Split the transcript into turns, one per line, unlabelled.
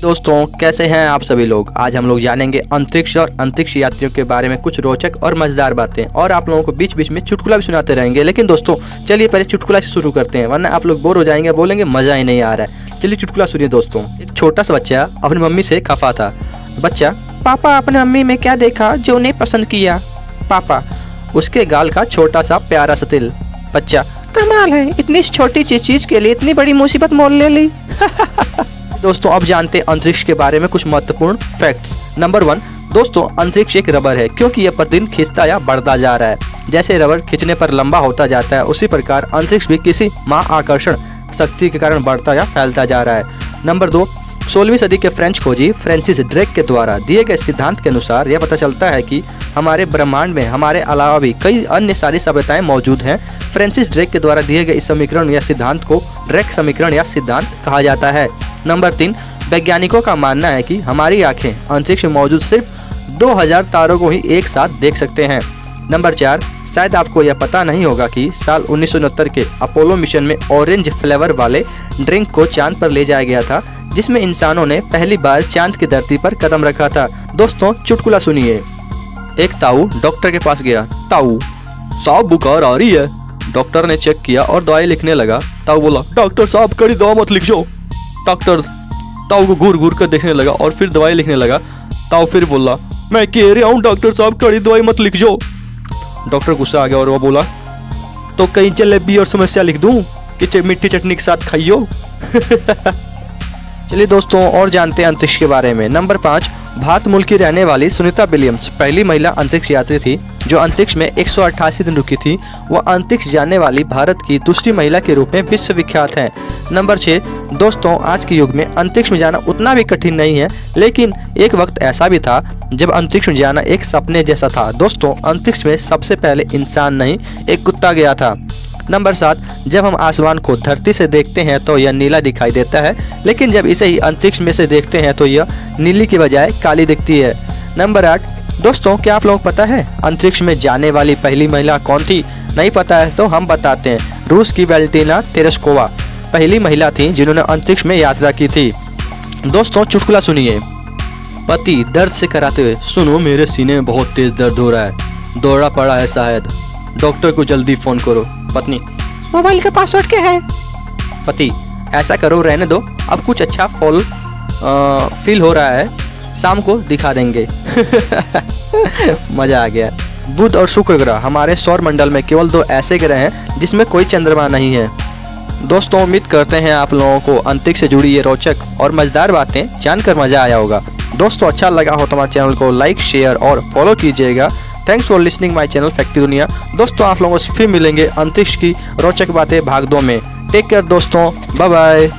दोस्तों, कैसे हैं आप सभी लोग? आज हम लोग जानेंगे अंतरिक्ष और अंतरिक्ष यात्रियों के बारे में कुछ रोचक और मज़ेदार बातें। और आप लोगों को बीच बीच में चुटकुला भी सुनाते रहेंगे। लेकिन दोस्तों, चलिए पहले चुटकुला से शुरू करते हैं, वरना आप लोग बोर हो जाएँगे, बोलेंगे, मज़ा ही नहीं आ रहा है। चलिए चुटकुला सुनिए दोस्तों। एक छोटा सा बच्चा अपनी मम्मी से खफा था, बच्चा, पापा, अपने मम्मी में क्या देखा जो उन्हें पसंद किया? पापा, उसके गाल का छोटा सा प्यारा सा तिल। बच्चा, कमाल है, इतनी छोटी चीज़ के लिए इतनी बड़ी मुसीबत मोल ले ली। दोस्तों, अब जानते हैं अंतरिक्ष के बारे में कुछ महत्वपूर्ण फैक्ट्स नंबर वन दोस्तों, अंतरिक्ष एक रबर है, क्योंकि यह प्रतिदिन खिंचता या बढ़ता जा रहा है। जैसे रबर खींचने पर लंबा होता जाता है, उसी प्रकार अंतरिक्ष भी किसी माँ आकर्षण शक्ति के कारण बढ़ता या फैलता जा रहा है। नंबर दो, सोलहवीं सदी के फ्रेंच खोजी फ्रेंसिस ड्रेक के द्वारा दिए गए सिद्धांत के अनुसार यह पता चलता है कि हमारे ब्रह्मांड में, हमारे अलावा भी कई अन्य सारी सभ्यताएँ मौजूद हैं। फ्रेंसिस ड्रेक के द्वारा दिए गए इस समीकरण या सिद्धांत को ड्रेक समीकरण या सिद्धांत कहा जाता है। नंबर तीन, वैज्ञानिकों का मानना है कि हमारी आँखें अंतरिक्ष में मौजूद सिर्फ़ 2000 तारों को ही एक साथ देख सकते हैं। नंबर चार, शायद आपको यह पता नहीं होगा कि साल उन्नीस सौ उनहत्तर के अपोलो मिशन में ऑरेंज फ्लेवर वाले ड्रिंक को चाँद पर ले जाया गया था, जिसमें इंसानों ने पहली बार चाँद की धरती पर कदम रखा था। दोस्तों, चुटकुला सुनिए। एक ताऊ डॉक्टर के पास गया। ताऊ, साहब बुखार आ रही है। डॉक्टर ने चेक किया और दवाई लिखने लगा। ताऊ बोला, डॉक्टर साहब, कड़ी दवा मत लिख जाओ डॉक्टर ताऊ को घूर घूर कर देखने लगा और फिर दवाई लिखने लगा। ताऊ फिर बोला, मैं कह रहा हूँ, डॉक्टर साहब, कड़ी दवाई मत लिख जाओ डॉक्टर गुस्सा आ गया और वह बोला तो कहीं जलेबी और समस्या लिख दूँ कि मिट्टी चटनी के साथ खाइयो? चलिए दोस्तों, और जानते हैं अंतरिक्ष के बारे में। नंबर पाँच भारत मुल्क की रहने वाली सुनीता विलियम्स, पहली महिला अंतरिक्ष यात्री थी, जो अंतरिक्ष में एक सौ अट्ठासी दिन रुकी थी। वह अंतरिक्ष जाने वाली भारत की दूसरी महिला के रूप में विश्व विख्यात है। नंबर छः दोस्तों, आज के युग में अंतरिक्ष में जाना उतना भी कठिन नहीं है, लेकिन एक वक्त ऐसा भी था, जब अंतरिक्ष में जाना एक सपने जैसा था। दोस्तों, अंतरिक्ष में सबसे पहले इंसान नहीं, एक कुत्ता गया था। नंबर सात, जब हम आसमान को धरती से देखते हैं तो यह नीला दिखाई देता है, लेकिन जब इसे ही अंतरिक्ष में से देखते हैं तो यह नीली की बजाय काली दिखती है। नंबर आठ, दोस्तों, क्या आप लोग पता है अंतरिक्ष में जाने वाली पहली महिला कौन थी? नहीं पता है तो हम बताते हैं। रूस की वेल्टिना तेरस्कोवा, पहली महिला थी जिन्होंने अंतरिक्ष में यात्रा की थी। दोस्तों, चुटकुला सुनिए। पति, दर्द से कराते हुए, सुनो, मेरे सीने में बहुत तेज दर्द हो रहा है। दौड़ा पड़ा है शायद। डॉक्टर को जल्दी फ़ोन करो। पत्नी। मोबाइल का पासवर्ड क्या है? पति ऐसा करो रहने दो। अब कुछ अच्छा फॉल फील हो रहा है। शाम को दिखा देंगे। मज़ा आ गया। बुध और शुक्र ग्रह हमारे सौर मंडल में केवल दो ऐसे ग्रह हैं जिसमें कोई चंद्रमा नहीं है। दोस्तों उम्मीद करते हैं आप लोगों को अंतरिक्ष से जुड़ी ये रोचक और मज़ेदार बातें जानकर मज़ा आया होगा। दोस्तों अच्छा लगा हो तो हमारे चैनल को लाइक शेयर और फॉलो कीजिएगा। Thanks for listening my channel factory दुनिया दोस्तों, आप लोगों से फिर मिलेंगे अंतरिक्ष की रोचक बातें भाग दो में। टेक केयर दोस्तों. Bye bye